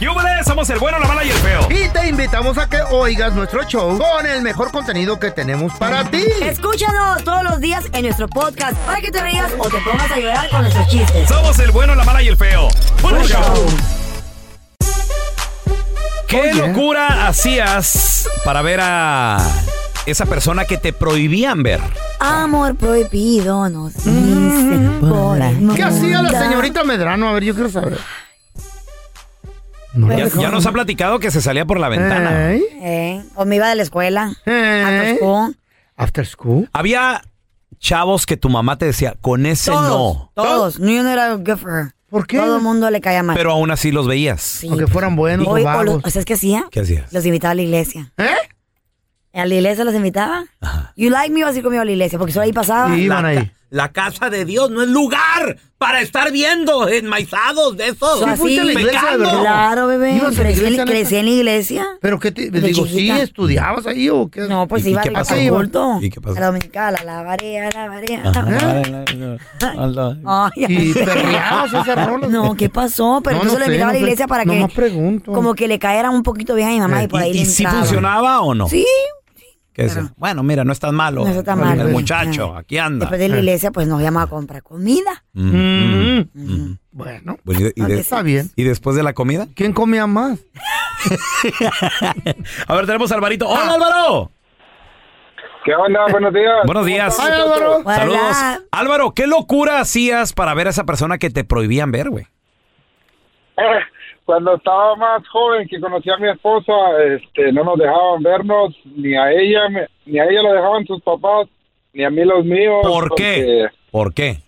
¡Yúbales! Somos el bueno, la mala y el feo. Y te invitamos a que oigas nuestro show con el mejor contenido que tenemos para ti. Escúchanos todos los días en nuestro podcast para que te rías o te pongas a llorar con nuestros chistes. Somos el bueno, la mala y el feo. ¡Buen show! ¿Qué locura hacías para ver a esa persona que te prohibían ver? Amor prohibido nos dicen por el ¿Qué hacía la señorita Medrano? A ver, yo quiero saber. Ya, ya nos ha platicado que se salía por la ventana. Ey, Eh, o me iba de la escuela. ey. After school. After school. Había chavos que tu mamá te decía, con ese Todos, no. todos. Yo no era good for her. ¿Por qué? Todo el mundo le caía mal. Pero aún así los veías. Sí. Aunque fueran buenos o Hoy, o, vagos. los- o sea, es que hacía. ¿Qué hacías? Los invitaba a la iglesia. ¿Eh? A la iglesia los invitaba. You like me, iba así conmigo a la iglesia, porque solo ahí pasaba. Sí, iban ahí. La casa de Dios no es lugar para estar viendo enmaizados de esos. So, así, fuiste a la iglesia, de verdad? Claro, bebé. ¿Ibas a la Crecí, en- crecí en la iglesia. ¿Pero qué te De digo? ¿Sí chiquita. estudiabas ahí o qué? No, pues ¿Y- y iba qué al pasó? al culto. ¿Y qué pasó? A la dominical, a la barea, a la. Ay, Y perreabas esas rolas. No, ¿qué pasó? Pero No, entonces no lo sé, invitaba a la no sé. iglesia para que Nomás pregunto. como que le caera un poquito bien a mi mamá y por ahí ¿Y, le y sí entraba. funcionaba o no? Sí, Bueno, mira, no es tan malo. No está tan El malo. muchacho, aquí anda. después de la iglesia pues nos llamaba a comprar comida. Mm, mm, Mm. mm. Bueno, Bueno, y, de- y de- está bien. ¿Y después de la comida? ¿Quién comía más? A ver, tenemos a Alvarito. ¡Hola, Álvaro! ¿Qué onda? Buenos días. Buenos días. Ay, Álvaro. Saludos. Hola. Álvaro, ¿qué locura hacías para ver a esa persona que te prohibían ver, güey? Eh, Cuando estaba más joven, que conocí a mi esposa, este, no nos dejaban vernos, ni a ella, me- ni a ella lo dejaban sus papás, ni a mí los míos. ¿Por qué? ¿Por qué?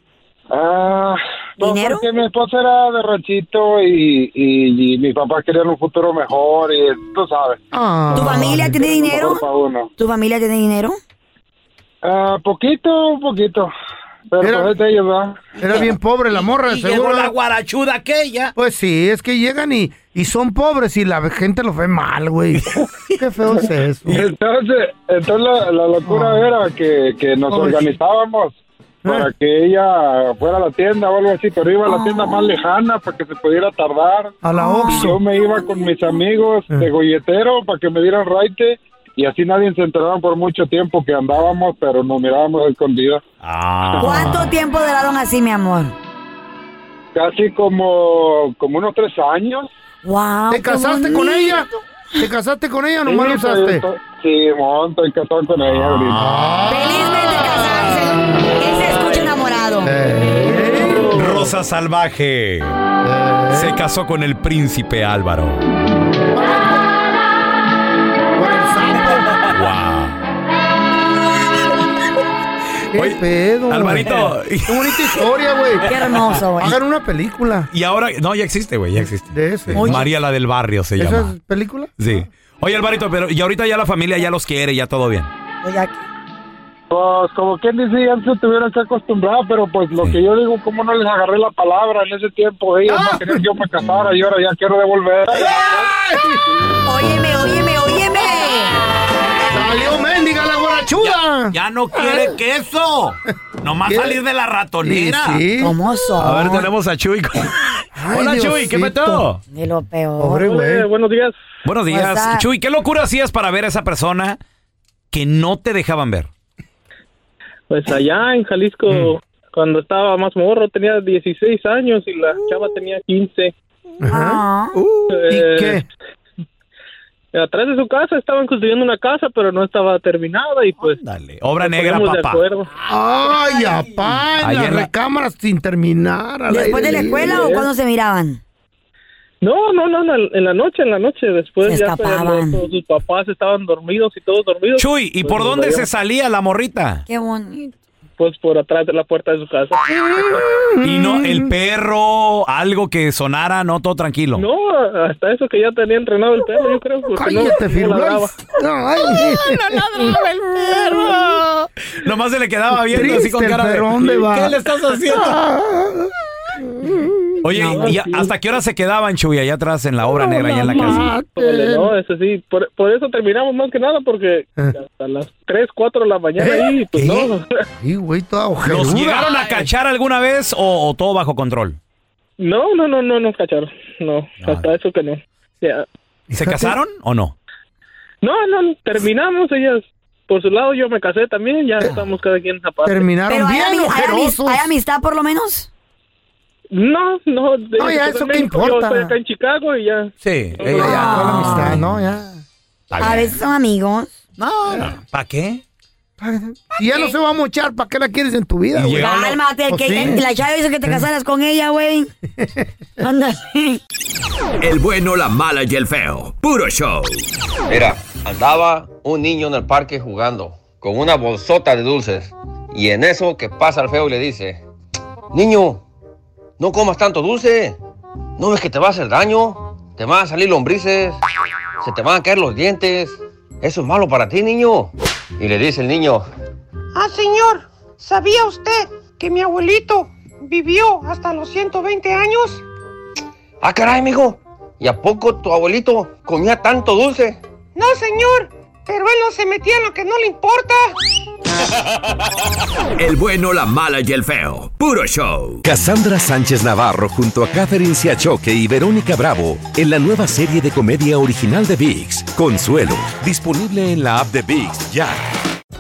Ah, pues ¿Dinero? porque mi esposa era de ranchito y, y, y mi papá quería un futuro mejor y tú sabes. Ah. ¿Tu familia tiene dinero? ¿Tu familia tiene dinero? Ah, poquito, poquito. Pero Era- pues. Era bien pobre la morra, de seguro. guarachuda aquella. Pues sí, es que llegan y, y son pobres y la gente los ve mal, güey. Qué feo es eso. Entonces, entonces la, la locura Ah. era que, que nos organizábamos para Ah. que ella fuera a la tienda o algo así, pero iba a la tienda más lejana para que se pudiera tardar. A la Yo Oxxo. me iba con mis amigos de golletero para que me dieran raite y así nadie se enteraba por mucho tiempo que andábamos, pero nos mirábamos escondidas. Ah. ¿Cuánto tiempo duraron así, mi amor? Casi como, como unos tres años. Wow. ¿Te casaste con ella? ¿Te casaste con ella o nomás lo Sí, usaste? pues, Sí, mon, estoy casado con ella ahorita. Felizmente casarse. Él se escucha enamorado. Eh, Rosa Salvaje se casó con el príncipe Álvaro. ¿Qué Oye, pedo? Alvarito. Qué bonita historia, güey. Qué hermoso, güey. Hagan una película Y ahora, no, ya existe, güey, ya existe. de ese. María la del barrio se ¿Esa llama. es película? Sí. Oye, Alvarito, pero y ahorita ya la familia ya los quiere, ya todo bien. Pues ya- Pues como quien dice, ya se tuvieron que acostumbrar, pero pues lo Sí. que yo digo, ¿cómo no les agarré la palabra en ese tiempo? Ellos no querían que yo me casara y ahora ya quiero devolver. Óyeme, óyeme, óyeme. ¡Salió mendiga guarachuda! Ya no quiere queso. Nomás ¿Qué? salir de la ratonera. Sí, sí. ¿Cómo son? A ver, tenemos a Chuy. Ay, Hola, Chuy, ¿qué Diosito. petó? De lo peor. Pobre güey. buenos días. Buenos días. Chuy, ¿qué locura hacías para ver a esa persona que no te dejaban ver? Pues allá en Jalisco, cuando estaba más morro, tenía 16 años y la chava tenía 15. Ah. ¿Y Eh, qué? Atrás de su casa estaban construyendo una casa, pero no estaba terminada y pues... Dale. Obra negra, papá. Ay, apá, en las en la- recámaras sin terminar. al ¿Después de la escuela libre. o cuando se miraban? No, no, no, en la noche, en la noche, después Se ya todos sus papás estaban dormidos y todos dormidos. Chuy, ¿y pues, por dónde se salía la morrita? Qué bonito. Pues por atrás de la puerta de su casa. Y no, el perro, algo que sonara, no, todo tranquilo. No, hasta eso que ya tenía entrenado el perro, yo creo. Porque no, Cállate, no Firulais. ladraba. Ay, Nomás se le quedaba viendo así con Triste el cara de. perro, ¿dónde va? ¿Qué le estás haciendo? Oye, No, ¿y sí. hasta qué hora se quedaban, Chuy, allá atrás en la obra negra, allá en la casa? No, eso sí, por, por eso terminamos más que nada, porque hasta las 3, 4 de la mañana ahí, pues ¿Qué? no. Sí, güey, toda ¿Los ojeruda. llegaron a cachar alguna vez o, o todo bajo control? No, no, no, no, no, cacharon. No, hasta eso que no. Ya. ¿Y se casaron o no? No, no, terminamos, ellas por su lado, yo me casé también, ya estamos cada quien aparte. Terminaron Pero bien hay ojerosos. hay amistad por lo menos. No, no, de- No, ya, ¿eso qué México, Yo importa? estoy acá en Chicago y ya. Sí, ella Ya, toda la amistad, ¿no? Ya. A veces son amigos. No, ¿para qué? Si ya no se va a mochar, ¿para qué la quieres en tu vida, güey? Cálmate, Pues que sí. la chava hizo que te casaras con ella, güey. Ándale. El bueno, la mala y el feo. Puro show. Mira, andaba un niño en el parque jugando con una bolsota de dulces. Y en eso que pasa el feo y le dice, niño, no comas tanto dulce. ¿No ves que te va a hacer daño? Te van a salir lombrices. Se te van a caer los dientes. Eso es malo para ti, niño. Y le dice el niño, Ah, señor, ¿sabía usted que mi abuelito vivió hasta los 120 años? ah, caray, mijo. ¿Y a poco tu abuelito comía tanto dulce? No, señor, pero él no se metía en lo que no le importa. El bueno, la mala y el feo. Puro show. Cassandra Sánchez Navarro junto a Catherine Siachoque y Verónica Bravo en la nueva serie de comedia original de VIX, Consuelo, disponible en la app de VIX ya.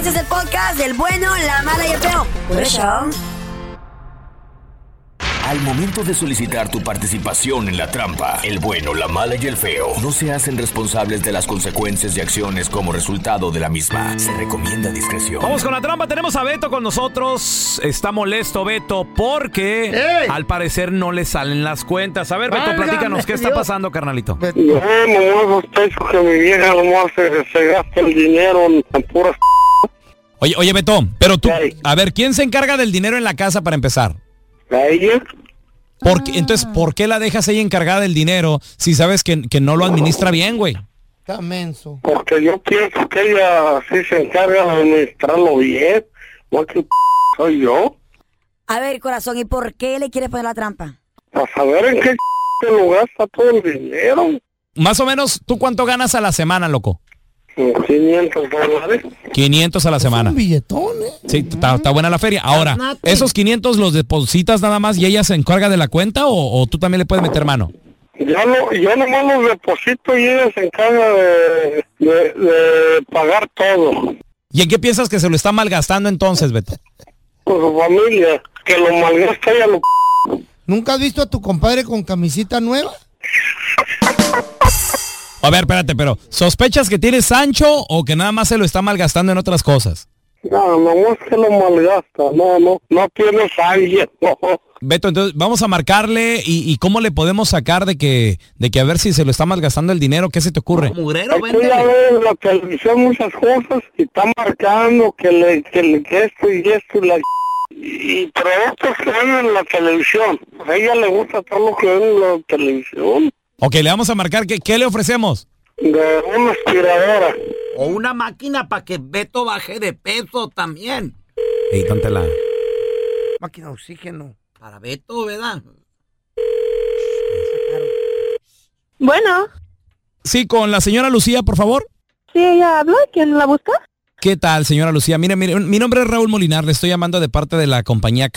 Este es el podcast del bueno, la mala y el feo. Por eso. Al momento de solicitar tu participación en la trampa, el bueno, la mala y el feo no se hacen responsables de las consecuencias y acciones como resultado de la misma. Se recomienda discreción. Vamos con la trampa. Tenemos a Beto con nosotros. Está molesto Beto porque al parecer no le salen las cuentas. A ver, Beto, Válgame platícanos. ¿Qué está Dios. pasando, carnalito? No, nomás sospecho que mi vieja nomás se, se gasta el dinero en, en puras... Oye, oye, Beto, pero tú, a ver, ¿quién se encarga del dinero en la casa para empezar? ¿A ella? ¿Por qué- entonces, ¿por qué la dejas ella encargada del dinero si sabes que, que no lo administra bien, güey? Está menso. Porque yo pienso que ella sí se encarga de administrarlo bien. ¿No que soy yo? A ver, corazón, ¿y por qué le quieres poner la trampa? Para saber en qué lo gasta todo el dinero. Más o menos, ¿tú cuánto ganas a la semana, loco? 500 dólares. 500 a la semana. billetón, ¿eh? Sí, está, está buena la feria. Ahora, ¿esos 500 los depositas nada más y ella se encarga de la cuenta o, o tú también le puedes meter mano? Yo, no, yo nomás los deposito y ella se encarga de, de, de pagar todo. ¿Y en qué piensas que se lo está malgastando entonces, Beto? Con su familia. Que lo malgasta ella lo... ¿Nunca has visto a tu compadre con camisita nueva? A ver, espérate, pero ¿sospechas que tiene Sancho o que nada más se lo está malgastando en otras cosas? No, no, es que lo malgasta, no, no, no tiene sangre, no. Beto, entonces vamos a marcarle y, y cómo le podemos sacar de que, de que a ver si se lo está malgastando el dinero, ¿qué se te ocurre? Mugrero, ya ves en la televisión muchas cosas y está marcando que, le, que, le- que esto y esto y la... Y productos que ven en la televisión. A ella le gusta todo lo que ven en la televisión. Ok, le vamos a marcar, ¿qué, qué le ofrecemos? De una aspiradora. O una máquina para que Beto baje de peso también. Ey, la... Máquina de oxígeno. Para Beto, ¿verdad? Bueno, Sí, con la señora Lucía, por favor. sí, ella habla. ¿Quién la busca? ¿Qué tal, señora Lucía? Mire, mire, mi nombre es Raúl Molinar, le estoy llamando de parte de la compañía.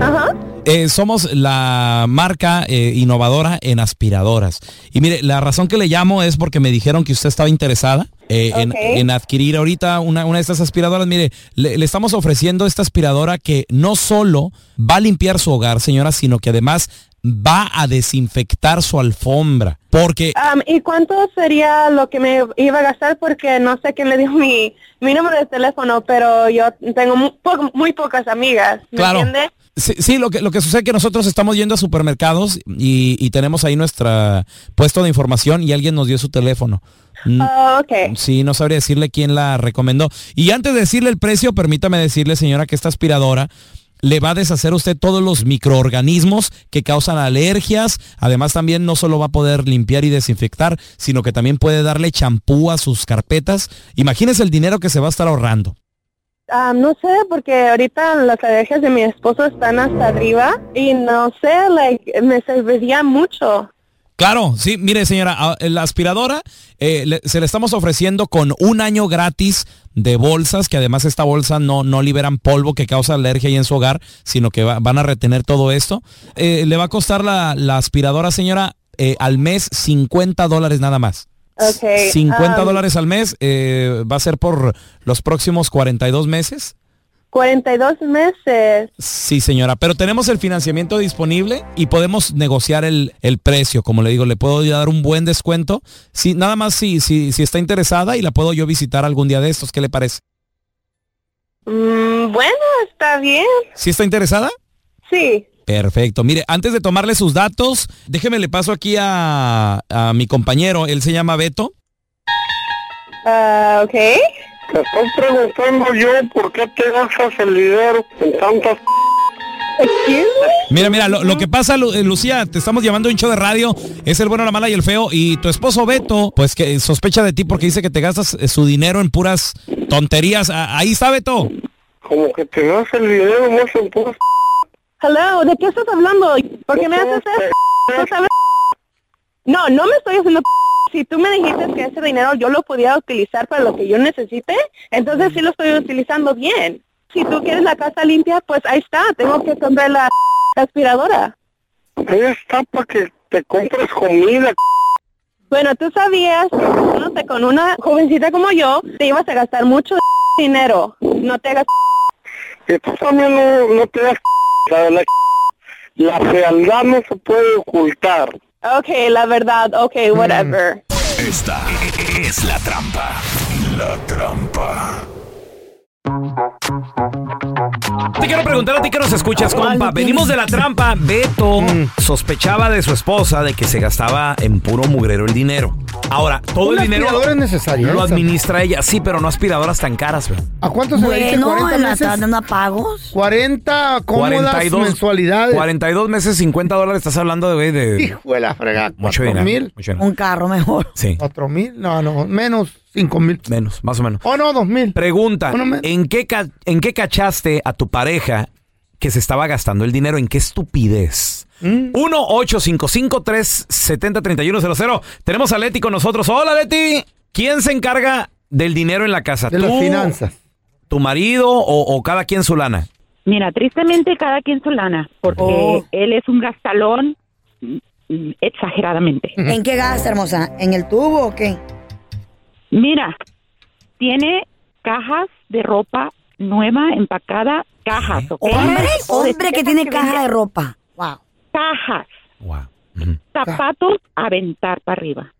Ajá. Eh, somos la marca eh, innovadora en aspiradoras. Y mire, la razón que le llamo es porque me dijeron que usted estaba interesada eh, en, adquirir ahorita una, una de estas aspiradoras. Mire, le, le estamos ofreciendo esta aspiradora que no solo va a limpiar su hogar, señora, sino que además va a desinfectar su alfombra. Porque ¿Y cuánto sería lo que me iba a gastar? Porque no sé quién le dio mi, mi número de teléfono, pero yo tengo po- muy pocas amigas. ¿Me Claro. entiende? Sí, sí, lo que, lo que sucede es que nosotros estamos yendo a supermercados y, y tenemos ahí nuestra puesto de información y alguien nos dio su teléfono. Mm, Ah, ok. Sí, no sabría decirle quién la recomendó. Y antes de decirle el precio, permítame decirle, señora, que esta aspiradora le va a deshacer a usted todos los microorganismos que causan alergias. Además, también no solo va a poder limpiar y desinfectar, sino que también puede darle champú a sus carpetas. Imagínese el dinero que se va a estar ahorrando. Ah, no sé, porque ahorita las alergias de mi esposo están hasta arriba y no sé, like, me serviría mucho. Claro, sí, mire señora, la aspiradora eh, se le estamos ofreciendo con un año gratis de bolsas, que además esta bolsa no, no liberan polvo que causa alergia ahí en su hogar, sino que va- van a retener todo esto. Eh, le va a costar la, la aspiradora, señora, eh, al mes 50 dólares nada más. Okay. 50 um, dólares al mes eh, va a ser por los próximos 42 meses. 42 meses. Sí, señora, pero tenemos el financiamiento disponible y podemos negociar el, el precio. Como le digo, le puedo dar un buen descuento. Si, nada más si, si, si está interesada y la puedo yo visitar algún día de estos. ¿Qué le parece? Mm, bueno, está bien. ¿Sí está interesada? Sí. Perfecto. Mire, antes de tomarle sus datos, déjeme le paso aquí a, a mi compañero. Él se llama Beto. Ah, ok. Te estoy preguntando yo por qué te gastas el dinero en tantas... Mira, mira, lo, lo que pasa, Lu- eh, Lucía, te estamos llamando un show de radio, es el bueno, la mala y el feo, y tu esposo Beto, pues que sospecha de ti porque dice que te gastas eh, su dinero en puras tonterías. Ah, Ahí está Beto. Como que te das el dinero más en puras... Hello, ¿de qué estás hablando? ¿Por qué me haces eso? ¿Tú sabes? No, no me estoy haciendo si tú me dijiste que ese dinero yo lo pudiera utilizar para lo que yo necesite, entonces sí lo estoy utilizando bien. Si tú quieres la casa limpia, pues ahí está, tengo que comprar la aspiradora. Ahí está para que te compres comida. Bueno, tú sabías que con una jovencita como yo, te ibas a gastar mucho dinero. No te hagas... Y tú también no, no te das... La, la, la fealdad no se puede ocultar. Ok, la verdad, ok, whatever. Esta es la trampa. La trampa. Te quiero preguntar a ti que nos escuchas, compa. Venimos de la trampa. Beto sospechaba de su esposa de que se gastaba en puro mugrero el dinero. Ahora, todo el dinero es necesaria, lo ¿eh? administra ella. Sí, pero no aspiradoras tan caras, güey. ¿A cuánto se le dice? Bueno, ¿40 la meses? están dando a pagos. 40 cómodas mensualidades. 42 meses, 50 dólares. Estás hablando de, güey, de Hijo de la fregada. mucho ¿Cuatro dinero. mil? Mucho dinero. Un carro mejor. Sí. ¿Cuatro mil? No, no, menos cinco mil. Menos, más o menos. Oh, no, dos mil. Pregunta, Bueno, me- ¿en qué, ca- ¿en qué cachaste a tu pareja que se estaba gastando el dinero? ¿En qué estupidez? Mm. 1-855-370-3100. Tenemos a Leti con nosotros. Hola, Leti. ¿Quién se encarga del dinero en la casa? De las ¿Tú, finanzas. ¿Tu marido o, o cada quien su lana? Mira, tristemente cada quien su lana, porque Oh. él es un gastalón mm, exageradamente. ¿En qué gasta, hermosa? ¿En el tubo o qué? Mira, tiene cajas de ropa nueva, empacada, cajas, ¿ok? Hombre, hombre que tiene que caja vende- de ropa. Wow. Cajas. Zapatos a aventar para arriba.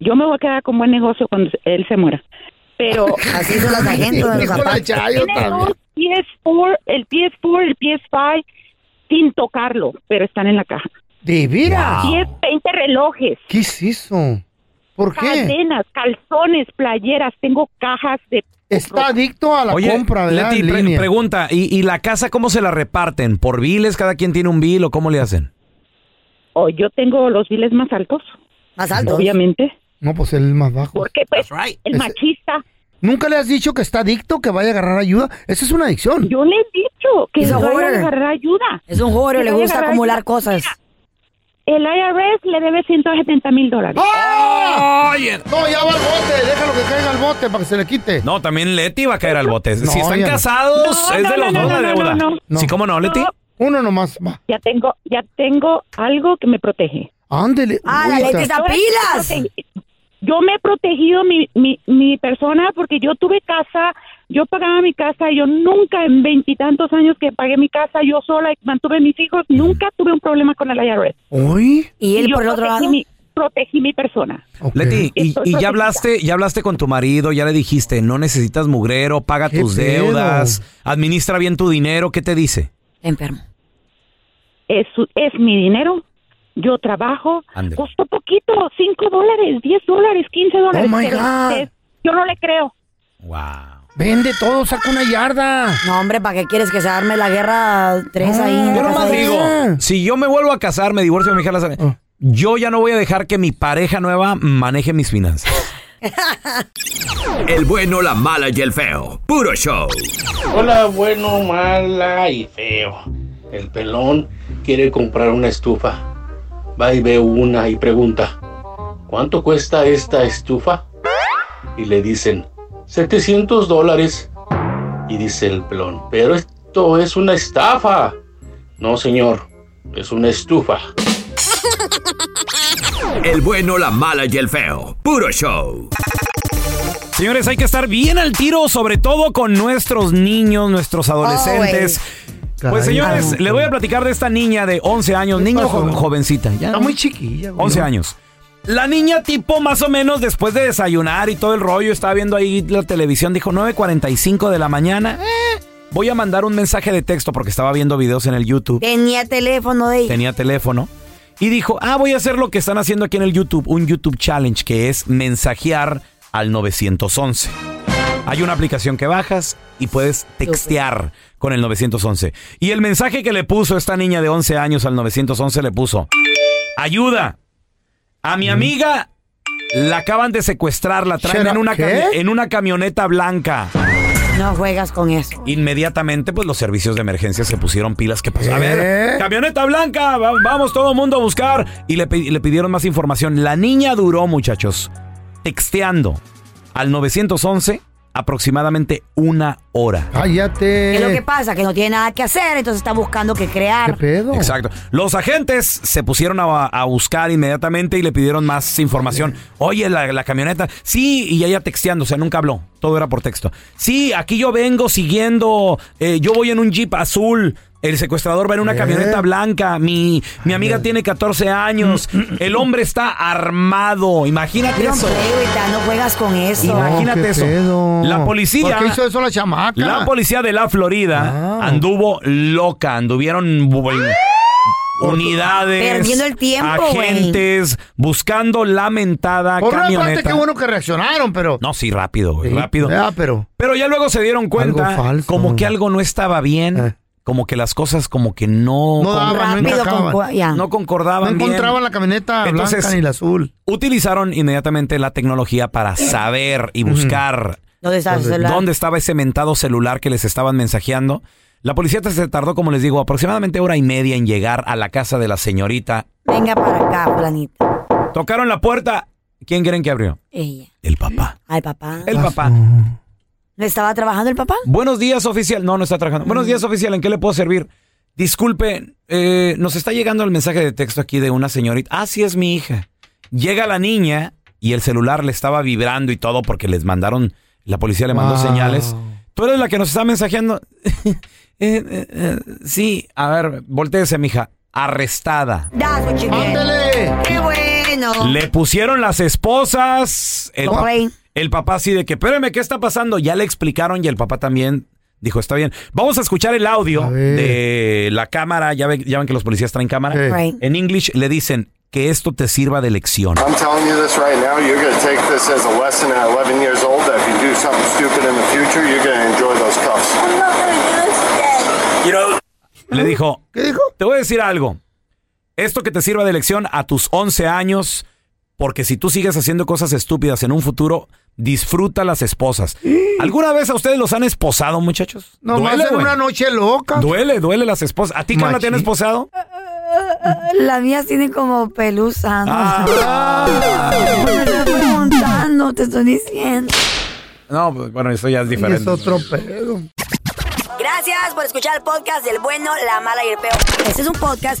yo me voy a quedar con buen negocio cuando él se muera. Pero Así son las agentas de los zapatos. Chayo tiene también. dos PS4, el PS4, el PS5 sin tocarlo, pero están en la caja. De veras. 10, 20 relojes, ¿Qué es eso? ¿Por qué? cadenas, calzones, playeras, tengo cajas de Está adicto a la Oye, compra, ¿verdad? Leti, En pre- línea. pregunta, ¿y, y la casa cómo se la reparten? ¿Por biles? ¿Cada quien tiene un bill o cómo le hacen? o yo tengo los biles más altos, Más altos. obviamente, No, pues es más bajo. porque pues el machista, ¿Nunca le has dicho que está adicto, que vaya a agarrar ayuda? Esa es una adicción. yo le he dicho que Es un vaya a agarrar ayuda. Es un joven, Que le gusta acumular ayuda. cosas. El IRS le debe 170 mil dólares. ¡Ah! No, ya va al bote, déjalo que caiga al bote para que se le quite. No, también Leti va a caer al bote. No, si están casados, No, es no, de los no, dos no, la deuda. no, no. ¿Sí, cómo no, Leti? No. Uno nomás, va. Ya tengo, ya tengo algo que me protege. Ándele. Ah, la. Leti está pilas. Yo me he protegido mi, mi, mi persona porque yo tuve casa, yo pagaba mi casa, yo nunca en veintitantos años que pagué mi casa, yo sola y mantuve mis hijos, nunca tuve un problema con el IRS. ¿Hoy? ¿Y él yo por el otro protegí lado? Mi, protegí mi persona. Leti, y, y ya hablaste, ya hablaste con tu marido, ya le dijiste, no necesitas mugrero, paga ¿Qué tus pedo? deudas, administra bien tu dinero, ¿qué te dice? Enfermo. Es, es mi dinero, yo trabajo, Ande. costó poquito, cinco dólares, diez dólares, quince dólares. Oh, my God. yo no le creo. Wow. Vende todo, saca una yarda. No, hombre, ¿para qué quieres que se arme la guerra tres No, ahí? Yo la nomás digo, si yo me vuelvo a casar, me divorcio de mi hija Lázaro, Ah. yo ya no voy a dejar que mi pareja nueva maneje mis finanzas. El bueno, la mala y el feo. Puro show. Hola, bueno, mala y feo. El pelón quiere comprar una estufa. Va y ve una y pregunta, ¿cuánto cuesta esta estufa? Y le dicen, 700 dólares. Y dice el pelón, pero esto es una estafa. No, señor, es una estufa. El bueno, la mala y el feo. Puro show. Señores, hay que estar bien al tiro, sobre todo con nuestros niños, nuestros adolescentes. pues señores, Caray. les voy a platicar de esta niña de 11 años, niño jo- jovencita. Ya, Está muy chiquilla, güey. 11 años. La niña tipo más o menos después de desayunar y todo el rollo, estaba viendo ahí la televisión, dijo 9.45 de la mañana. eh, voy a mandar un mensaje de texto porque estaba viendo videos en el YouTube. Tenía teléfono de ella. Tenía teléfono. Y dijo, ah, voy a hacer lo que están haciendo aquí en el YouTube, un YouTube Challenge, que es mensajear al 911. Hay una aplicación que bajas y puedes textear con el 911. Y el mensaje que le puso esta niña de 11 años al 911 le puso, ayuda, a mi amiga la acaban de secuestrar, la traen en una, en una camioneta blanca. No juegas con eso. Inmediatamente, pues los servicios de emergencia se pusieron pilas. que pues, A ver, camioneta blanca, va- vamos todo el mundo a buscar. Y le, pi- le pidieron más información. La niña duró, muchachos, texteando al 911 aproximadamente una hora. Cállate. ¿Qué es lo que pasa? Que no tiene nada que hacer, entonces está buscando qué ¿Qué crear. pedo? Exacto. Los agentes se pusieron a, a buscar inmediatamente y le pidieron más información. Oye, la, la camioneta. Sí, y ella texteando, o sea, nunca habló. Todo era por texto. Sí, aquí yo vengo siguiendo. eh, yo voy en un jeep azul. El secuestrador va en una ¿Eh? camioneta blanca. Mi, mi amiga tiene 14 años. El hombre está armado. Imagínate eso. hombre, no juegas con eso. Imagínate eso. pedo. La policía. ¿Por qué hizo eso la chamaca? La policía de la Florida Ah. anduvo loca, anduvieron bu- unidades, Perdiendo el tiempo, agentes, buscando la mentada Por una parte, camioneta. qué bueno que reaccionaron, pero... No, sí, rápido, güey, Sí, rápido. Ya, pero... Pero ya luego se dieron cuenta como que algo no estaba bien, Eh. Como que las cosas como que no, No con- daban, no Rápido con... No No concordaban bien. encontraban la camioneta Entonces- blanca ni la azul. Utilizaron inmediatamente la tecnología para saber y buscar ¿Dónde está el celular? ¿Dónde estaba ese mentado celular que les estaban mensajeando? La policía se tardó, como les digo, aproximadamente hora y media en llegar a la casa de la señorita. Venga para acá, fulanita. Tocaron la puerta. ¿Quién creen que abrió? Ella. El papá. Al papá. El papá. ¿No estaba trabajando el papá? Buenos días, oficial. No, no está trabajando. Buenos días, oficial. ¿En qué le puedo servir? Disculpe, eh, nos está llegando el mensaje de texto aquí de una señorita. Ah, sí, es mi hija. Llega la niña y el celular le estaba vibrando y todo porque les mandaron, la policía le mandó Wow. señales. ¿Tú eres la que nos está mensajeando? Eh, eh, eh, sí, a ver, volteese, mija. Arrestada. ¡Ándele! ¡Qué bueno! Le pusieron las esposas. El. El papá así de que, espérame, ¿qué está pasando? Ya le explicaron y el papá también dijo, está bien. Vamos a escuchar el audio de la cámara. Ya ven, ya ven que los policías traen cámara. Sí. Right. En English le dicen que esto te sirva de lección. I'm telling you this right now. You're going to take this as a lesson at 11 years old that if you do something stupid in the future, you're going to enjoy those cuffs. I'm not going to do this again. Le dijo, ¿Qué dijo? Te voy a decir algo. Esto que te sirva de lección a tus 11 años, porque si tú sigues haciendo cosas estúpidas en un futuro, disfruta las esposas. ¿Alguna vez a ustedes los han esposado, muchachos? Nomás Duele, una noche loca. Duele, duele las esposas. ¿A ti, Carla, te han esposado? Las mías tienen como pelusa. No Ah. Me estoy preguntando, te estoy diciendo. No, pues, bueno, eso ya es diferente. Es otro pedo. Gracias por escuchar el podcast del bueno, la mala y el peor. Este es un podcast